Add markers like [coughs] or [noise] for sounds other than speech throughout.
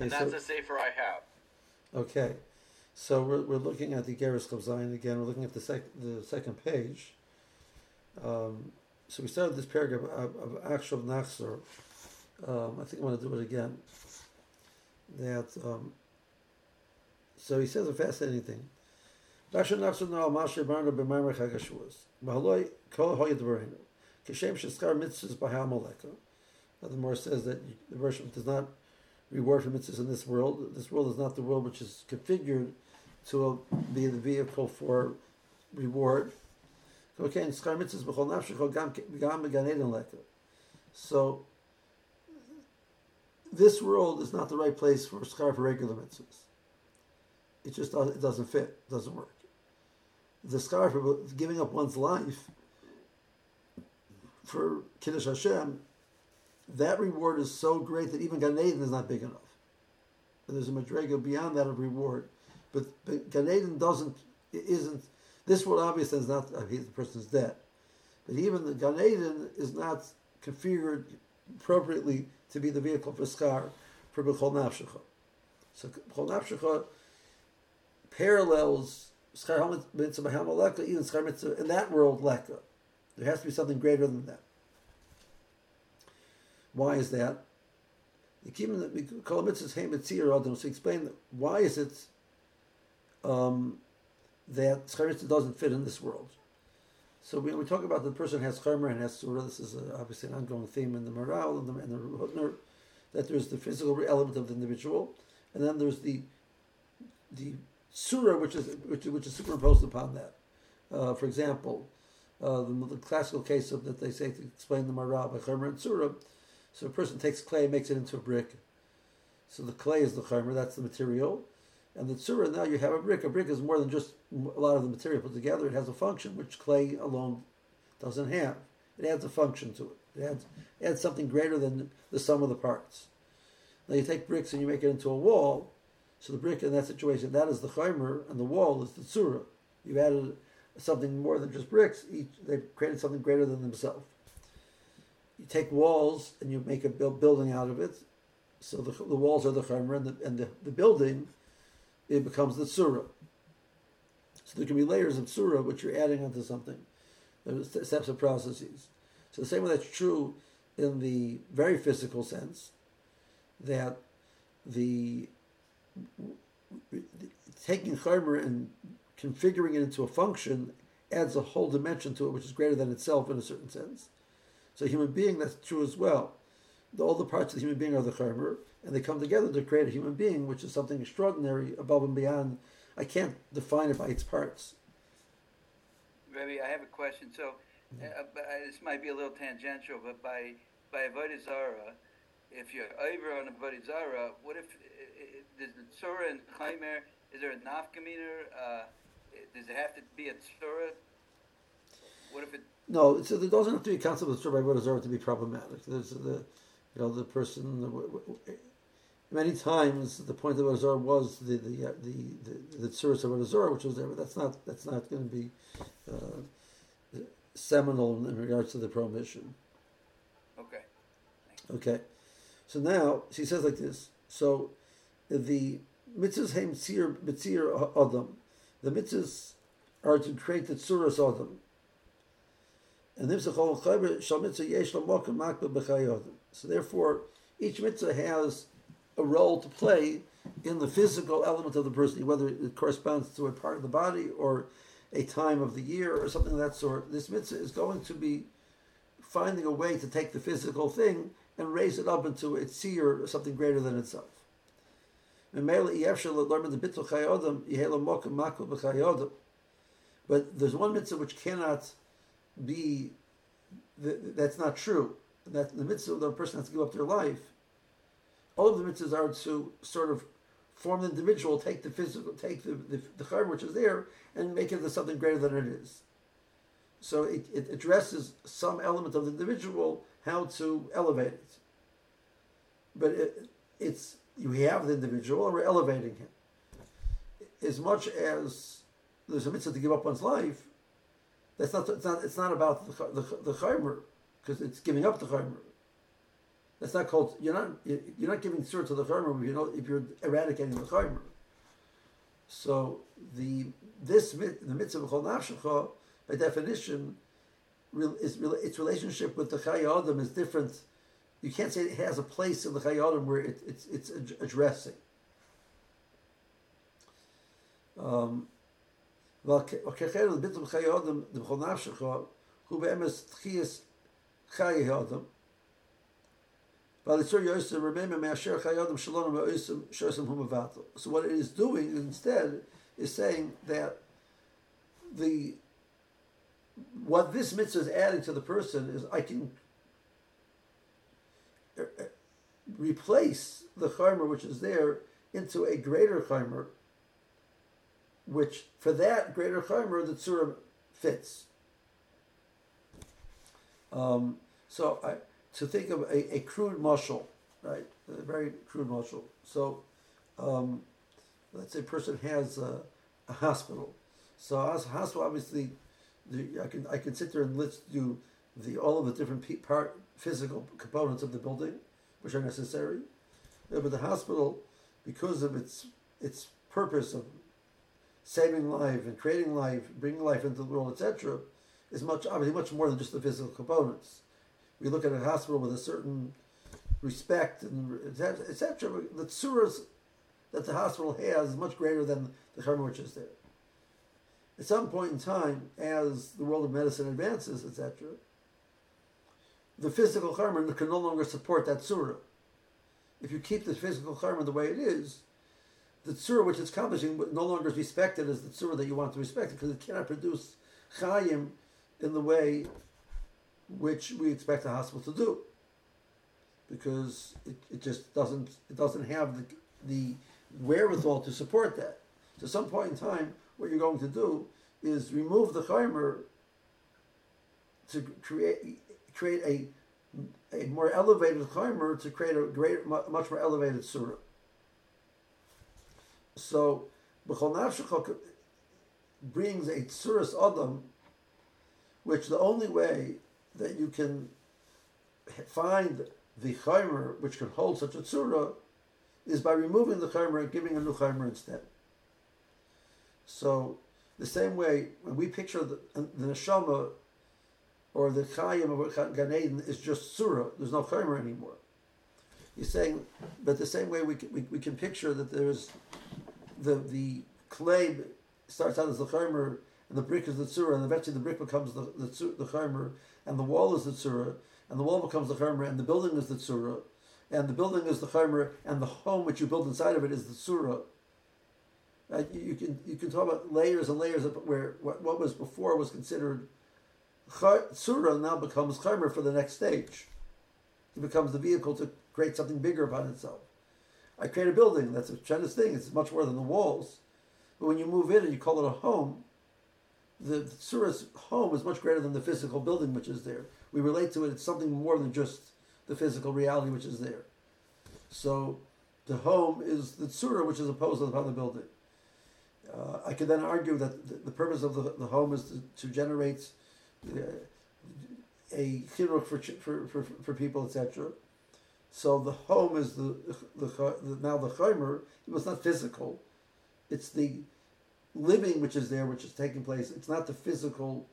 Okay, and so that's the safer I have. okay, so we're, we're looking at the Geras Zion again. We're looking at the sec, the second page. Um, so we started this paragraph of, of actual Nachzor. Um, I think I want to do it again. That um, so he says a fascinating thing. Actual Nachzor now Masher Barna b'Maimer Chagashuas. Mahaloi kol hoyadvarenu. Kishem sheskar mitzvahs b'hamaleka. The Gemara says that the version does not reward for mitzvahs in this world. This world is not the world which is configured to be the vehicle for reward. Okay, and skar mitzvahs b'chol gam leka. So this world is not the right place for skar for regular mitzvahs. It just it doesn't fit, it doesn't work. The skar for giving up one's life for kiddush Hashem, that reward is so great that even Gan Eden is not big enough. And there's a madrega beyond that of reward, but, but Gan Eden doesn't isn't. This world obviously is not. I mean, the person's dead, but even the Gan Eden is not configured appropriately to be the vehicle for skar for b'chol nafshecha. So b'chol nafshecha parallels skar mitzvah b'hamaleka even skar mitzvah in that world leka. There has to be something greater than that. Why is that? So explain why is it um, that schar mitzvah doesn't fit in this world. So when we talk about the person has charmer and has surah, this is a, obviously an ongoing theme in the Maharal and the, and the that there's the physical element of the individual, and then there's the the surah which is which, which is superimposed upon that. Uh, for example, uh, the, the, classical case of that they say to explain the Maharal by charmer and surah. So a person takes clay, and makes it into a brick. So the clay is the charmer, that's the material. And the tzura, now you have a brick. A brick is more than just a lot of the material put together. It has a function which clay alone doesn't have. It adds a function to it. It adds, adds something greater than the sum of the parts. Now you take bricks and you make it into a wall. So the brick in that situation, that is the chaimer, and the wall is the tzura. You've added something more than just bricks. Each, they've created something greater than themselves. You take walls and you make a building out of it. So the, the walls are the chaimer, and, the, and the, the building it becomes the surah. So there can be layers of surah which you're adding onto something. Steps of processes. So the same way that's true in the very physical sense, that the, the taking chaymer and configuring it into a function adds a whole dimension to it which is greater than itself in a certain sense. So human being, that's true as well. All the parts of the human being are the chaymer, and they come together to create a human being, which is something extraordinary above and beyond. I can't define it by its parts. Rabbi, I have a question. So, uh, this might be a little tangential, but by by avodah zara, if you're over on avodah zara, what if does the tzura and chaimer? Is there a nafka mina? Uh, does it have to be a tzura? What if it? No, so there doesn't have to be a concept of avodah zara to be problematic. There's the you know the person many times the point of Azor was the the uh, the the, the of Azor, which was there, but that's not that's not going to be uh, seminal in regards to the prohibition. Okay. Okay. So now she says like this. So the mitzvahs heim tzir mitzir adam. The mitzvahs are to create the tzuras adam. So therefore, each mitzvah has a role to play in the physical element of the person, whether it corresponds to a part of the body or a time of the year or something of that sort. This mitzvah is going to be finding a way to take the physical thing and raise it up into its seer or something greater than itself. But there's one mitzvah which cannot be, that's not true. That the mitzvah the person has to give up their life all of the mitzvahs are to sort of form the individual, take the physical, take the the, the which is there, and make it into something greater than it is. So it, it addresses some element of the individual, how to elevate it. But it, it's you have the individual, and we're elevating him. As much as there's a mitzvah to give up one's life, that's not. It's not. It's not about the the, the chaymer, because it's giving up the chaymer. That's not called. You're not. You're not giving tzur to the chaymer if you know if you're eradicating the chaymer. So the this the mitzvah of nafshecha by definition is its relationship with the chayyadim is different. You can't say it has a place in the chayyadim where it, it's it's addressing. Um, וככן לביטל חיי אדם דבכל נפשך הוא באמס תחייס חיי אדם ועל יצור יוסם רממה מאשר חיי אדם שלום ואויסם שעושים הוא מבטל. So what it is doing instead is saying that the what this mitzvah is adding to the person is I can replace the chaimer which is there into a greater chaimer which for that greater chaimer the tzura fits. Um, so I, to think of a, a crude mashal, right? A very crude mashal. So um, let's say a person has a, a hospital. So a hospital, obviously, the, I can I can sit there and let's do the all of the different part physical components of the building, which are necessary. Yeah, but the hospital, because of its its purpose of saving life and creating life, bringing life into the world, etc., is much obviously much more than just the physical components. We look at a hospital with a certain respect and etc. The tsuras that the hospital has is much greater than the karma which is there. At some point in time, as the world of medicine advances, etc., the physical karma can no longer support that surah. If you keep the physical karma the way it is, the tzura which it's accomplishing no longer is respected as the tzura that you want to respect because it cannot produce chayim in the way which we expect a hospital to do because it, it just doesn't it doesn't have the, the wherewithal to support that. So some point in time, what you're going to do is remove the chaymer to create create a a more elevated chaymer to create a great much more elevated surah. So, B'chol Nafshecha brings a Tsuras Adam, which the only way that you can find the Chaimer which can hold such a Tzura is by removing the Chaimer and giving a new Chaimer instead. So, the same way, when we picture the, the Neshama or the Chayim of Gan Eden is just Surah, there's no Chaimer anymore. He's saying, but the same way we can, we, we can picture that there's the the clay starts out as the chaymer, and the brick is the tzura, and eventually the brick becomes the the, the chaymer, and the wall is the tzura, and the wall becomes the chaymer, and the building is the tzura, and the building is the chaymer, and the home which you build inside of it is the tzura. Uh, you, you, can you can talk about layers and layers of where what, what was before was considered tzura now becomes chaymer for the next stage. It becomes the vehicle to create something bigger upon itself. I create a building. That's a tremendous thing. It's much more than the walls. But when you move in and you call it a home, the, surah's home is much greater than the physical building which is there. We relate to it. It's something more than just the physical reality which is there. So the home is the surah which is opposed upon the building. Uh, I could then argue that the, the purpose of the, the, home is to, to generate uh, a chinuch for, for, for, for people, etc. So the home is the, the, the now the chaimer. It was not physical; it's the living which is there, which is taking place. It's not the physical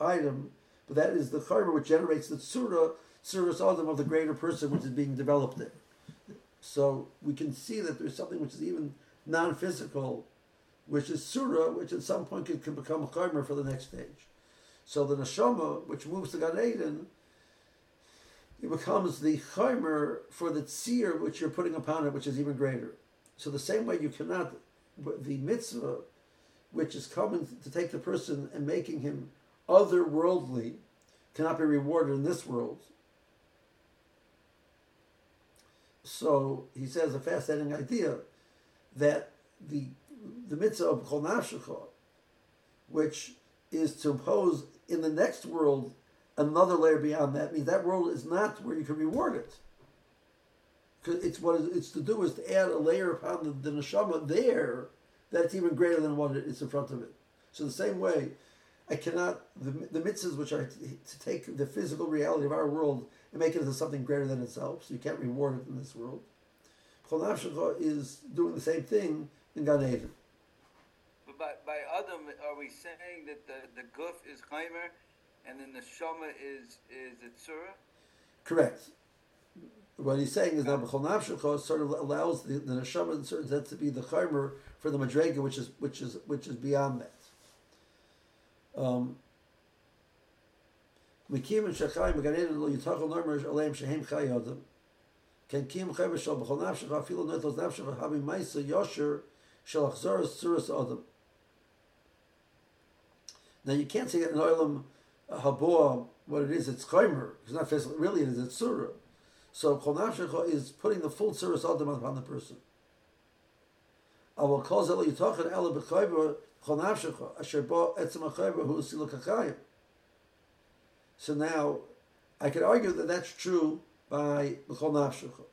item, but that is the chaimer which generates the surah, surah adam of the greater person which is being developed there. So we can see that there's something which is even non-physical, which is surah, which at some point can, can become a chaimer for the next stage. So the neshama, which moves to Gan Eden, it becomes the chaimer for the tzir which you're putting upon it, which is even greater. So the same way you cannot, the mitzvah, which is coming to take the person and making him otherworldly, cannot be rewarded in this world. So he says a fascinating idea that the the mitzvah of kol chol which is to impose in the next world another layer beyond that means that world is not where you can reward it. Because it's what it's to do is to add a layer upon the, the neshama there that's even greater than what is in front of it. So the same way, I cannot the, the mitzvahs which are to, to take the physical reality of our world and make it into something greater than itself. So you can't reward it in this world. Chol is doing the same thing in Gan Eden. But by, by Adam, are we saying that the, the guf is chaimer and then the shoma is is a tzura? Correct. What he's saying is that B'chol Nafshecha sort of allows the, the neshama in certain sense to be the chaimer for the madrega, which is which is which is beyond that. Um, Mikim and Shechayim Gan lo yitachol normer aleim shehem chay adam. Ken kim chayver shal b'chol nafshecha afilu netos nafshecha habi ma'isa yosher shel achzoros tzuras adam. Now you can't say that in Olam Haboa what it is, it's Chaimer. It's not physical, really it is, it's Surah. So Nafshecha is putting the full Surah Adam upon the person. Awal calls el yitachan ela b'chayver Chol Nafshecha asher bo etzem ha'chayver hu silu kachayim. So now, I could argue that that's true by B'chol Nafshecha.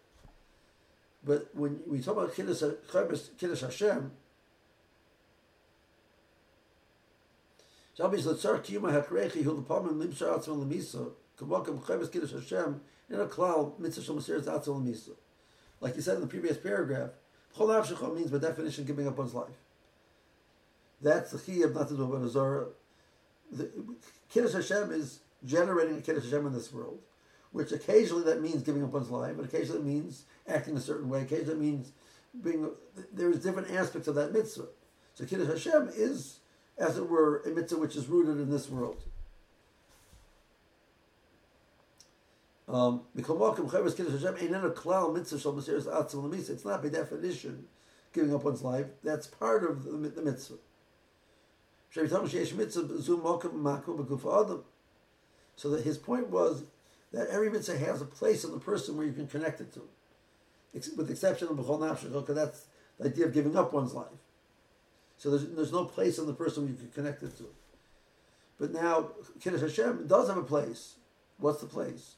But when we talk about Kiddush, Kiddush Hashem, Shabbos Latzar Kiyuma Hakrechi Hu Lepamim Limshar Atzma Lemisa Kamakam Chavis Kiddush Hashem in a cloud Mitzvah Shal Masiris Atzma Lemisa. Like you said in the previous paragraph, Chol Nafshecha means by definition giving up one's life. That's the key of not to do about Azara. Kiddush Hashem is generating a Kiddush Hashem in this world, which occasionally that means giving up one's life, but occasionally it means acting a certain way, occasionally it means being, there's different aspects of that mitzvah. So Kiddush Hashem is as it were, a mitzvah which is rooted in this world. Um, it's not by definition giving up one's life. That's part of the, the mitzvah. So that his point was that every mitzvah has a place in the person where you can connect it to, with the exception of b'chol nafshach, because that's the idea of giving up one's life. So there's, there's no place in the person you can connect it to. But now, Kiddush Hashem does have a place. What's the place?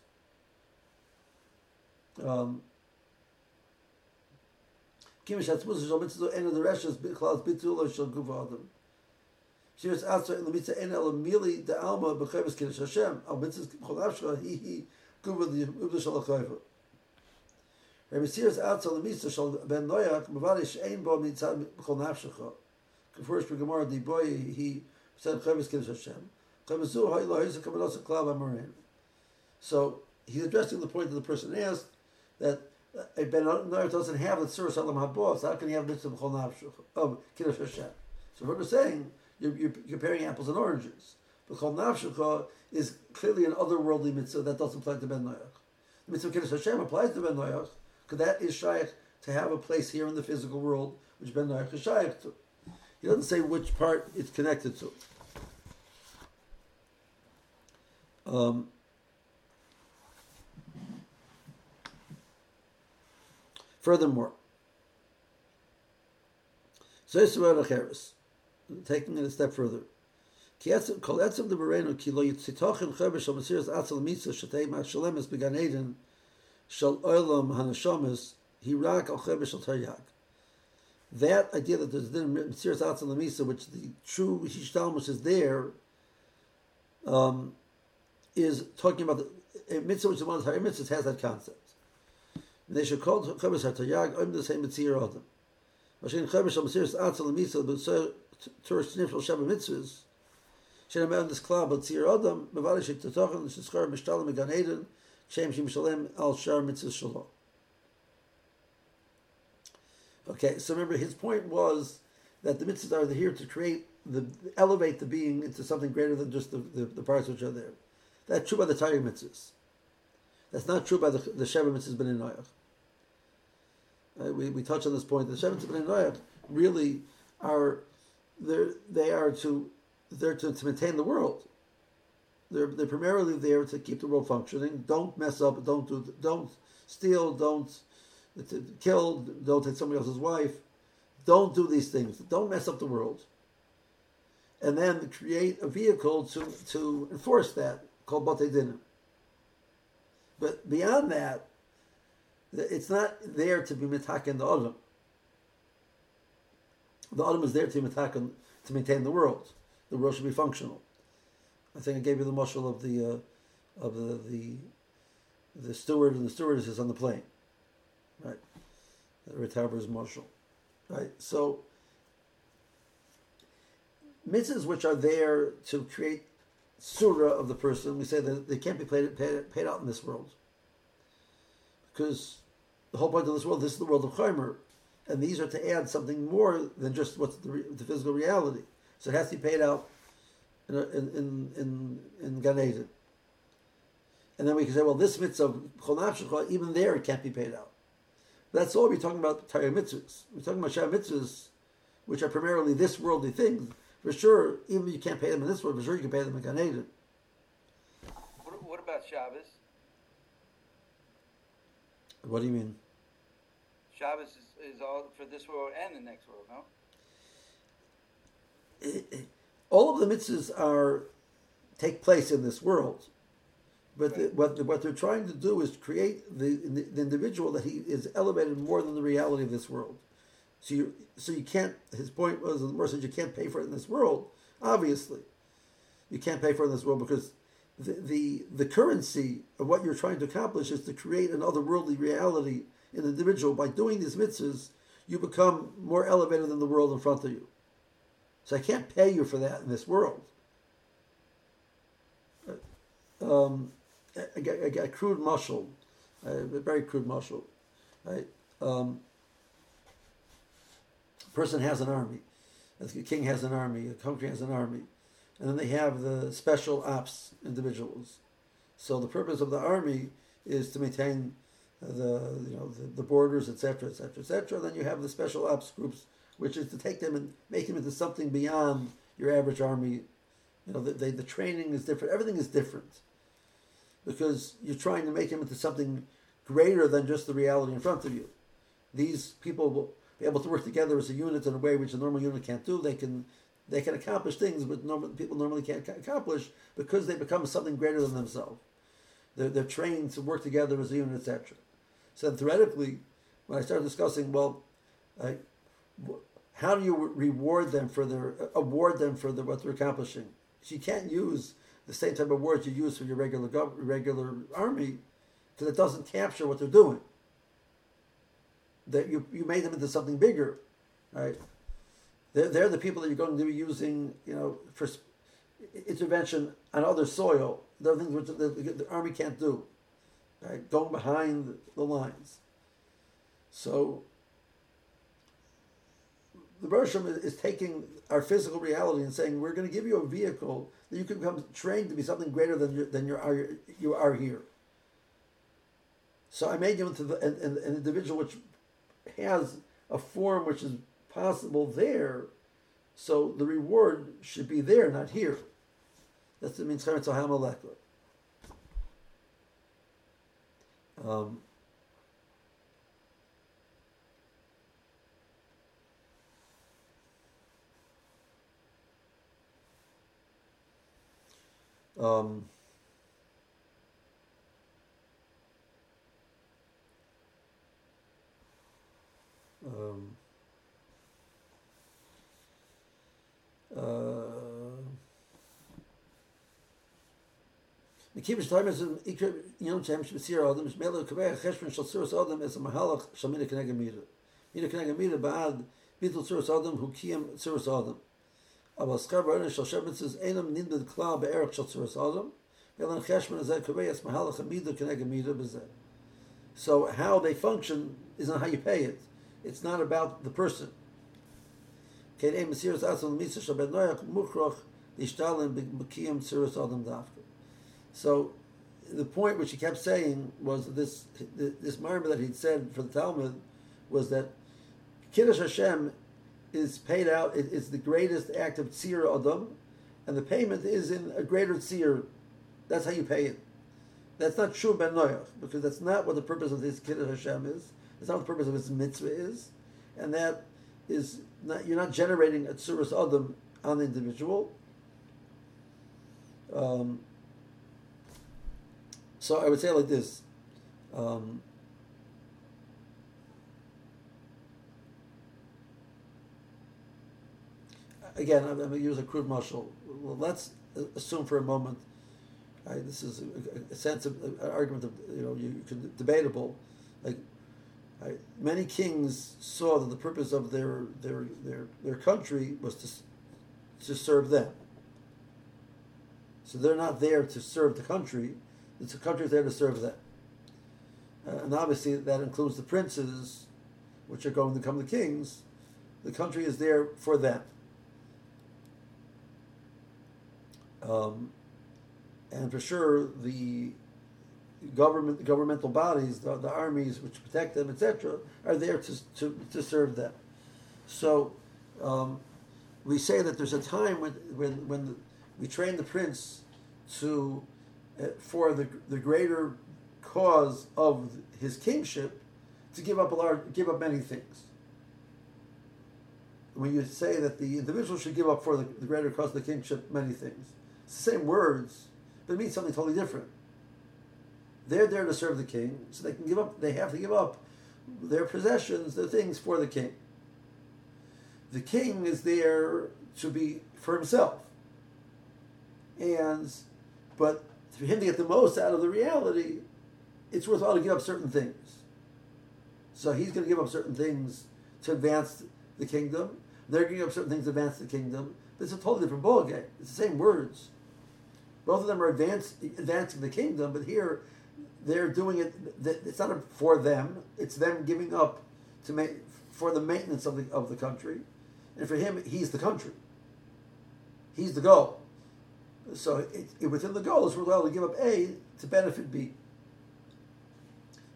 Um, Kimish Hatzmus Shal Mitzvah En the Reshes Bichlaus Bitul Shal Guv Adam. Shiras Atzar in the Mitzvah En El Mili De Alma B'Chavis Kiddush Hashem Al Mitzvah B'Chol Avshra Hi Hi Guv the Ubda Shal Chayva. Rabbi Siras Atzar the Mitzvah Shal Ben Noyak Mavadish Ein Bo Mitzvah B'Chol first Gemara, the boy he said Chavis Kiddush Hashem. So he's addressing the point that the person asked that a Ben Noir doesn't have the Surah Salam Habov, so how can he have mitzvah of Kiddush Hashem? So what we're saying, you're, you're, comparing apples and oranges. But Chol Nafshach is clearly an otherworldly mitzvah that doesn't apply to Ben Noach. The mitzvah of Kiddush Hashem applies to Ben Noach, because that is shaykh to have a place here in the physical world, which Ben Noach is shaykh to. He doesn't say which part it's connected to. Um, furthermore, taking it a step further. Hanashomes hirak al chebesh al taryag that idea that there's then Mesiras Atzal Lamisa, which the true Hishtalmus is there, um, is talking about the mitzvah, which is one of the higher mitzvahs, has that concept. They should call Chavis HaTayag Oim the same Mitzir Adam. Mashin Chavis HaMesiras Atzal Lamisa, but so Turish Snif Shal Shabbat Mitzvahs, this Klab Tzir Adam, Mevali Shek Tatochen, Shishkar Mishtalim Megan Eden, Shem Shim Shalem Al Shar Mitzvah Shalom. Okay, so remember his point was that the mitzvahs are here to create the elevate the being into something greater than just the, the, the parts which are there. That's true by the Torah mitzvahs. That's not true by the the Sheva mitzvahs ben Noach. Uh, we we touched on this point. The Sheva mitzvahs ben Noach really are they they are to they're to, to maintain the world. They're they're primarily there to keep the world functioning. Don't mess up. Don't do. Don't steal. Don't killed, don't take somebody else's wife. Don't do these things. Don't mess up the world. And then create a vehicle to, to enforce that called Bate Dinner. But beyond that, it's not there to be mitaken the Adam. The Adam is there to mitaken to maintain the world. The world should be functional. I think I gave you the mashal of the uh, of the, the the steward and the stewardess on the plane, right? The Retaber's marshal, right? So mitzvahs which are there to create surah of the person, we say that they can't be paid, paid, paid out in this world. Because the whole point of this world, this is the world of Chaimer, and these are to add something more than just what's the, the physical reality. So it has to be paid out in, in, in, in Gan Eden. And then we can say, well, this mitzvah, even there it can't be paid out. That's all we're talking about Torah mitzvahs. We're talking about Shah mitzvahs, which are primarily this worldly things. For sure, even if you can't pay them in this world, for sure you can pay them in Gan Eden. What, what about Shabbos? What do you mean? Shabbos is, is all for this world and the next world, no? Eh, eh, all of the mitzvahs are take place in this world, but the, what the, what they're trying to do is create the, the individual that he is elevated more than the reality of this world. So you so you can't. His point was the Gemara said you can't pay for it in this world. Obviously, you can't pay for it in this world because the, the the currency of what you're trying to accomplish is to create an otherworldly reality in the individual. By doing these mitzvahs, you become more elevated than the world in front of you. So I can't pay you for that in this world. Um, I got a crude mashal, a very crude mashal. Right? Um, a person has an army. A king has an army. A country has an army. And then they have the special ops individuals. So the purpose of the army is to maintain the you know the, the borders, etc., etc., etc. Then you have the special ops groups which is to take them and make them into something beyond your average army. You know, the, the, the training is different. Everything is different because you're trying to make him into something greater than just the reality in front of you. These people will be able to work together as a unit in a way which a normal unit can't do. They can they can accomplish things but normal, people normally can't accomplish because they become something greater than themselves. They're, they're trained to work together as a unit, etc. So theoretically, when I started discussing, well, I, how do you reward them for their award them for what they're accomplishing? She can't use the same type of words you use for your regular regular army because it doesn't capture what they're doing. That you you made them into something bigger, right? They're, they're the people that you're going to be using, you know, for intervention on other soil. There are things which the, the army can't do, right? Going behind the lines. So the Bershom is, is taking our physical reality and saying, we're going to give you a vehicle that you can become trained to be something greater than, you, than you, are, you are here. So I made you into the, an, an individual which has a form which is possible there. So the reward should be there, not here. That's it means. Um, Ähm, Ähm. Äh. Mit kibes time is in ik in yom tsam shmesir adam is melo kvar איז shol sur adam is a mahalach shmine בעד mir. Mir kenege mir baad mit sur adam adam. אבל שכר בערך של שבצס אינם נמדד כלל בערך של צורת אדם, אלא חשבון הזה קובע מהלך המידה כנגד מידה בזה. So how they function is not how you pay it. It's not about the person. כן, אין מסירת עצם למיסה של בן נויח מוכרח להשתלם בקיים סירת אדם דווקא. So the point which he kept saying was that this this marmor that he'd said for the Talmud was that Kiddush Hashem is paid out, it is the greatest act of tzir adam, and the payment is in a greater tzir. That's how you pay it. That's not true ben noyach, because that's not what the purpose of this kiddush Hashem is. It's not what the purpose of his mitzvah is, and that is not, you're not generating a tzuras adam on the individual. Um, so I would say like this. Um, again, I'm, going to use a crude mashal. Well, let's assume for a moment. This is a, a sense of an argument of you know you, can debatable. Like many kings saw that the purpose of their their their their country was to to serve them. So they're not there to serve the country; the country is there to serve them. Uh, and obviously, that includes the princes, which are going to become the kings. The country is there for them. Um, and for sure, the government, the governmental bodies, the, the armies which protect them, etc., are there to, to, to serve them. So um, we say that there's a time when, when, when the, we train the prince to, uh, for the, the greater cause of his kingship, to give up a large, give up many things. When you say that the individual should give up for the, the greater cause of the kingship many things, it's the same words, but it means something totally different. They're there to serve the king, so they can give up. They have to give up their possessions, their things for the king. The king is there to be for himself, and but for him to get the most out of the reality, it's worthwhile to give up certain things. So he's going to give up certain things to advance the kingdom. They're giving up certain things to advance the kingdom. But it's a totally different ballgame. It's the same words. Both of them are advancing the kingdom, but here they're doing it. It's not for them. It's them giving up to make for the maintenance of the of the country, and for him, he's the country. He's the goal. So it, it, within the goal is worthwhile to give up A to benefit B.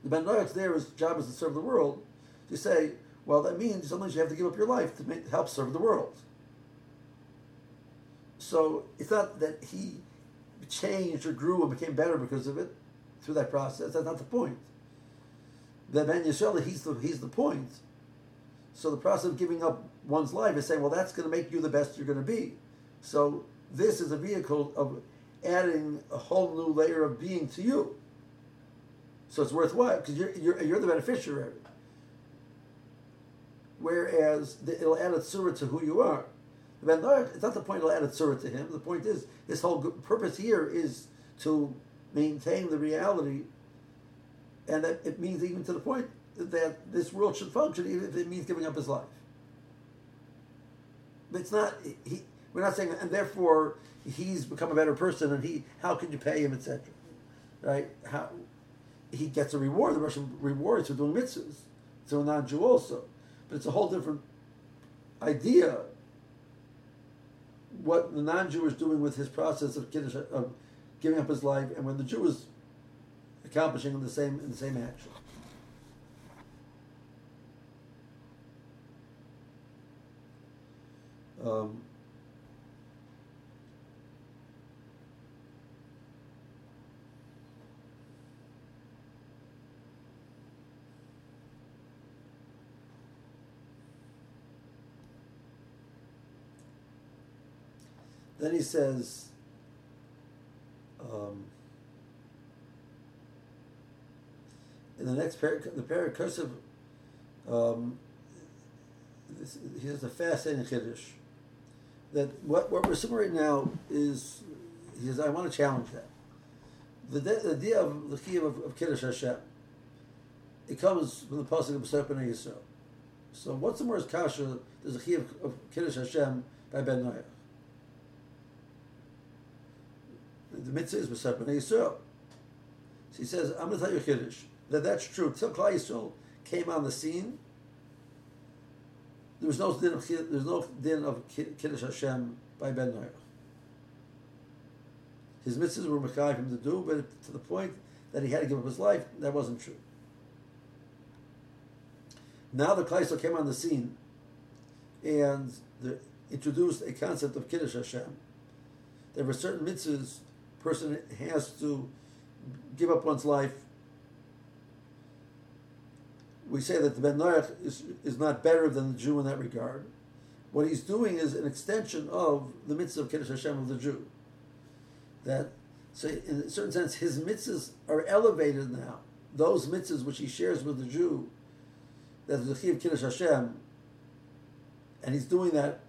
The Ben Noach's there, his job is to serve the world. To say, well, that means sometimes you have to give up your life to make, help serve the world. So it's not that he changed or grew and became better because of it through that process. That's not the point. The Ben Yisrael, he's the, he's the point. So the process of giving up one's life is saying, well, that's going to make you the best you're going to be. So this is a vehicle of adding a whole new layer of being to you. So it's worthwhile because you're, you're, you're the beneficiary. Whereas the, it'll add a surah to who you are. It's not the point it'll add a surah to him. The point is, his whole purpose here is to maintain the reality, and it means even to the point that this world should function, even if it means giving up his life. But it's not. He, we're not saying, and therefore he's become a better person, and he. How can you pay him, etc. Right? How he gets a reward. The Russian rewards for doing mitzvahs So a non-Jew also, but it's a whole different idea what the non-Jew is doing with his process of kiddush, of giving up his life, and when the Jew is accomplishing in the same in the same action. Um, Then he says, um, in the next paragraph, the paragraph um, he has a fascinating chiddush. That what, what we're seeing right now is, he says, I want to challenge that. The, the idea of the key of, of Kiddush Hashem, it comes from the pasuk of B'Sar Yisrael. So what's the more kasha? There's a key of, of Kiddush Hashem by Ben Noach. The mitzvah is B'Sar B'nai Yisrael. So he says, I'm going to tell you a chiddush, that that's true. Till Klal Yisrael came on the scene, there was no din of, there was no din of Kiddush Hashem by Ben Noach. His mitzvahs were Mechayiv him to do, but to the point that he had to give up his life, that wasn't true. Now the Klal came on the scene, and the, introduced a concept of Kiddush Hashem. There were certain mitzvahs person has to give up one's life. We say that the Ben Noach is, is not better than the Jew in that regard. What he's doing is an extension of the mitzvah of Kiddush Hashem of the Jew. That, so in a certain sense, his mitzvahs are elevated now. Those mitzvahs which he shares with the Jew, that the Chi of Kiddush Hashem, and he's doing that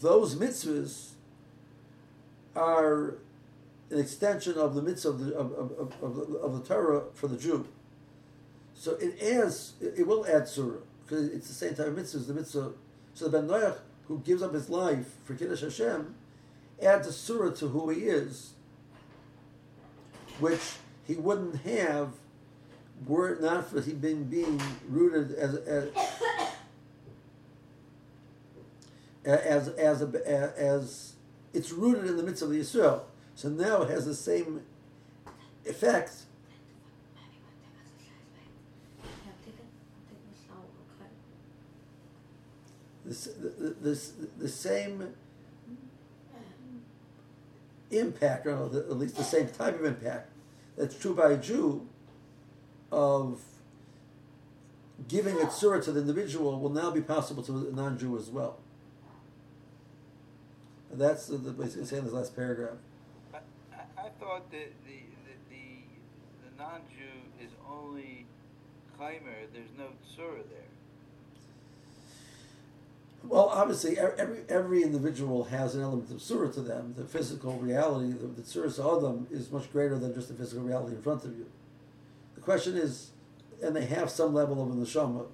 those mitzvahs are an extension of the mitzvah of the, of, of, of, of the Torah for the Jew. So it adds, it will add surah, because it's the same type of mitzvah as the mitzvah. So the Ben Noach, who gives up his life for Kiddush Hashem, adds a surah to who he is, which he wouldn't have were it not for him being, being rooted as, as [coughs] as as a, as it's rooted in the midst of the Yisrael. So now it has the same effect. This, the, this, the same impact, or at least the same type of impact that's true by a Jew of giving a surah to the individual will now be possible to a non-Jew as well. And that's the, the basically saying this last paragraph. I, I thought that the the, the, the non-Jew is only chaimer. There's no surah there. Well, obviously, every every individual has an element of surah to them. The physical reality, the, the surah Adam, is much greater than just the physical reality in front of you. The question is, and they have some level of neshama,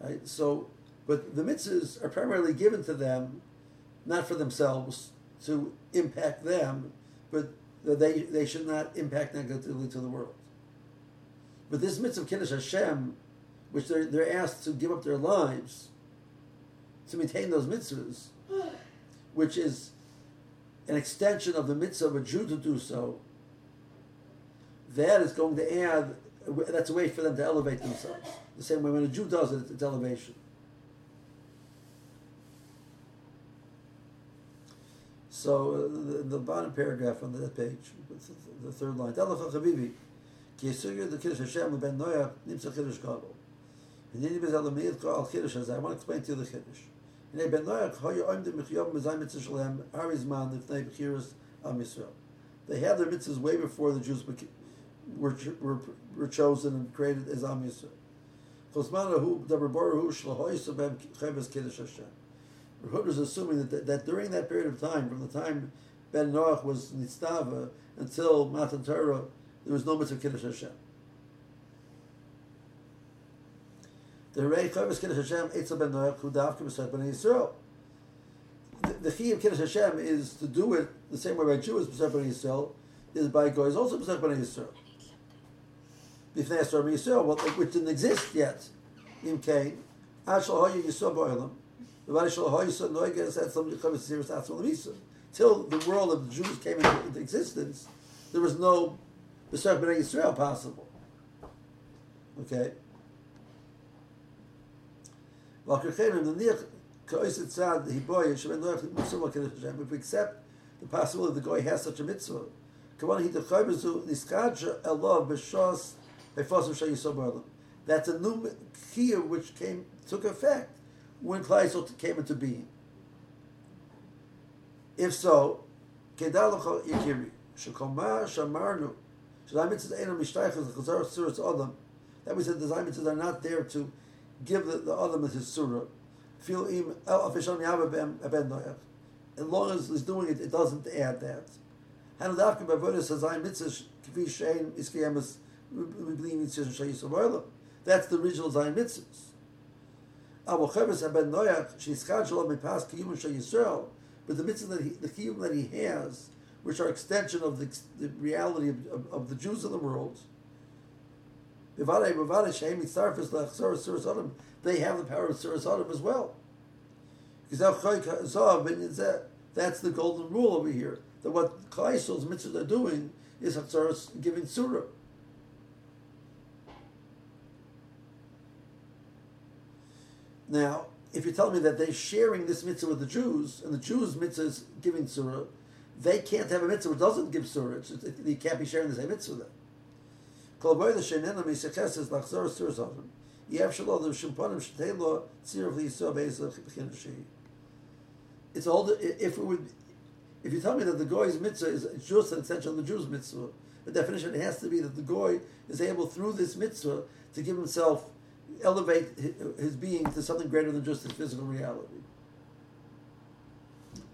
right? So, but the mitzvahs are primarily given to them not for themselves to impact them, but that they, they should not impact negatively to the world. But this mitzvah of Kiddush Hashem, which they're, they're asked to give up their lives to maintain those mitzvahs, [sighs] which is an extension of the mitzvah of a Jew to do so, that is going to add, that's a way for them to elevate themselves. The same way when a Jew does it, it's elevation. so uh, the, the bottom paragraph on that page this the third line tell us ki sugyo de kirsha shem ben noya ni tsakhir shkalo ni ni bezal mi et al khir shaz i want to explain to you the khidish ni ben noya khoy on de mikhyam mezay mit tsakhlem aris man de tay bikiras am israel they had their mitzvahs way before the jews were were were chosen and created as am israel kosmanu hu de borohu shlohoy so ben khavas kirsha shem Hud is assuming that, that, that, during that period of time, from the time Ben Noach was Nitztava until Matan Torah, there was no mitzvah Kiddush Hashem. The Rei Chavis Kiddush Hashem Eitzel Ben Noach Hu Davka Ben Yisrael. The key of Kiddush Hashem is to do it the same way by Jews B'Sat Ben Yisrael is by Goyes also B'Sat Ben Yisrael. B'Fnei Yisrael Ben Yisrael, which didn't exist yet in Cain. Ashal Hoyu Yisrael B'Olam. Till the world of the Jews came into existence, there was no B'Sar B'nai Yisrael possible. Okay? If we accept the possibility that the guy has such a mitzvah, that's a new key which came took effect when Kleisel came into being? If so, Kedalacha Yikiri, Shekoma Shamarnu, Shalaimitzes Einam Mishtaychas, Chazar Surat Adam, that we said the Zaimitzes are not there to give the, the Adam his surah. Feel im El Afisham Yavabem Aben Noach. As long as he's doing it, it doesn't add that. Hanad Afka Bavonis Hazayim Mitzvah Kvi Shein Iskiyamas B'Blim Yitzhak Shayis That's the original Zayin Mitzvahs. Abu Chavis ben Noach, Sheiskad Shalom Mipas Kiyum Yisrael, but the mitzvah that he, the kiyum that he has, which are extension of the, the reality of, of, of, the Jews of the world, they have the power of Suras Adam as well. That's the golden rule over here. That what Klaisel's mitzvahs are doing is giving surah. Now, if you tell me that they're sharing this mitzvah with the Jews, and the Jews' mitzvah is giving surah, they can't have a mitzvah which doesn't give surah. It's, it, you can't be sharing the same mitzvah then. It's all the, if it would if you tell me that the goy's mitzvah is just an extension of the Jew's mitzvah, the definition has to be that the goy is able through this mitzvah to give himself elevate his being to something greater than just his physical reality.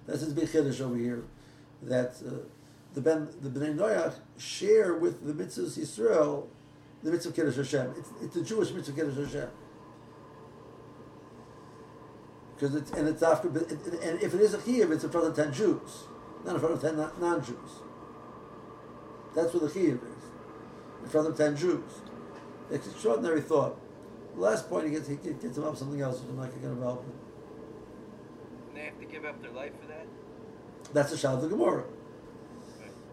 That's his big chiddush over here, that uh, the ben the bnei Noach share with the mitzvahs Yisrael the mitzvah kiddush Hashem. It's, it's the Jewish mitzvah kiddush Hashem. Because it's and it's after and if it is a chiyuv, it's in front of ten Jews, not in front of ten non-Jews. That's what the chiyuv is, in front of ten Jews. It's extraordinary thought. The last point he gets he gets him up something else, which I'm not going to develop. They have to give up their life for that. That's the shot of the Gemara.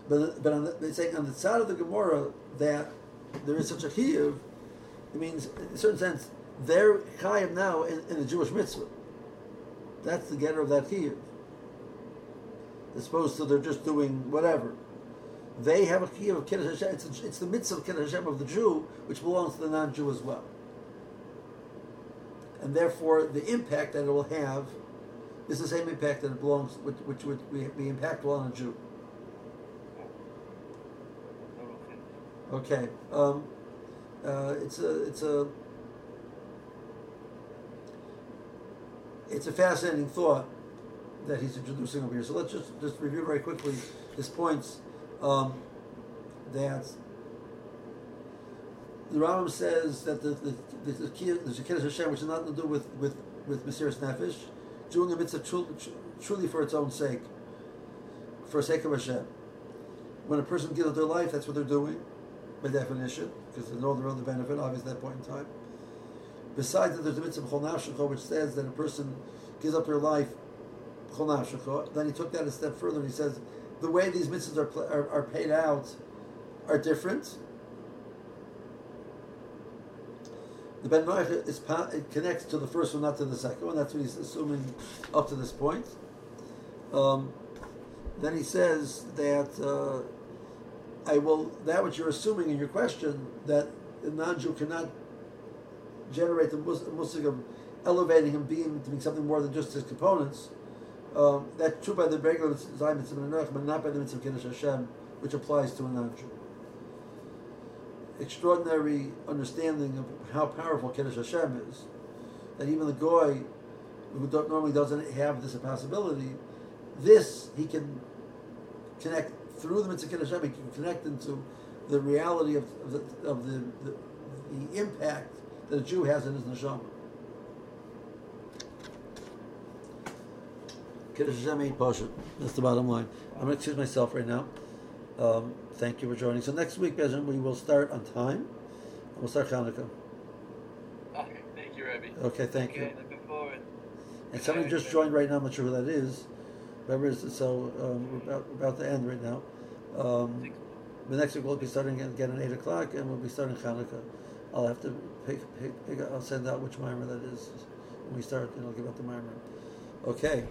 But but on the, they're saying on the side of the Gemara that there is such a chiyuv, it means in a certain sense they're chayim now in, in the Jewish mitzvah. That's the geder of that chiyuv. As opposed to they're just doing whatever. They have a chiyuv of kiddush Hashem. It's, a, it's the mitzvah of kiddush Hashem of the Jew, which belongs to the non-Jew as well. And therefore, the impact that it will have is the same impact that it belongs, which, which would be, impactful on a Jew. Okay. Um, uh, it's a it's a it's a fascinating thought that he's introducing over here. So let's just just review very quickly his points. Um, that the Rambam says that the the the, the, Hashem, which has nothing to do with with with Mesiras Nefesh, doing a mitzvah truly, truly for its own sake, for the sake of Hashem. When a person gives up their life, that's what they're doing by definition, because there's no other benefit, obviously, at that point in time. Besides that, there's a mitzvah Chol which says that a person gives up their life Chol Then he took that a step further and he says the way these mitzvahs are, are, are paid out are different. The Ben Noach is it connects to the first one, not to the second one. That's what he's assuming up to this point. Um, then he says that. Uh, I will, that which you're assuming in your question, that a non-Jew cannot generate the of elevating him being to be something more than just his components, um, that's true by the regular Zion Mitzvah but not by the Mitzvah Kiddush Hashem, which applies to a non-Jew. Extraordinary understanding of how powerful Kiddush Hashem is, that even the Goy, who normally doesn't have this possibility, this he can connect through the mitzvah Kiddush Hashem, he can connect into the reality of, of, the, of the, the, the, impact that a Jew has in his neshama. Kiddush Hashem ain't. That's the bottom line. I'm going to excuse myself right now. Um, thank you for joining. So next week, Bezin, we will start on time. We'll start Hanukkah. Okay, thank you, Rebbe. Okay, thank okay, you. Looking forward. And somebody just joined right now. I'm not sure who that is. Whoever is so um, we're about, about to end right now. Um, the next week we'll be starting again at eight o'clock, and we'll be starting Hanukkah. I'll have to pick, pick, pick I'll send out which mimer that is when we start, and I'll give out the mimer. Okay.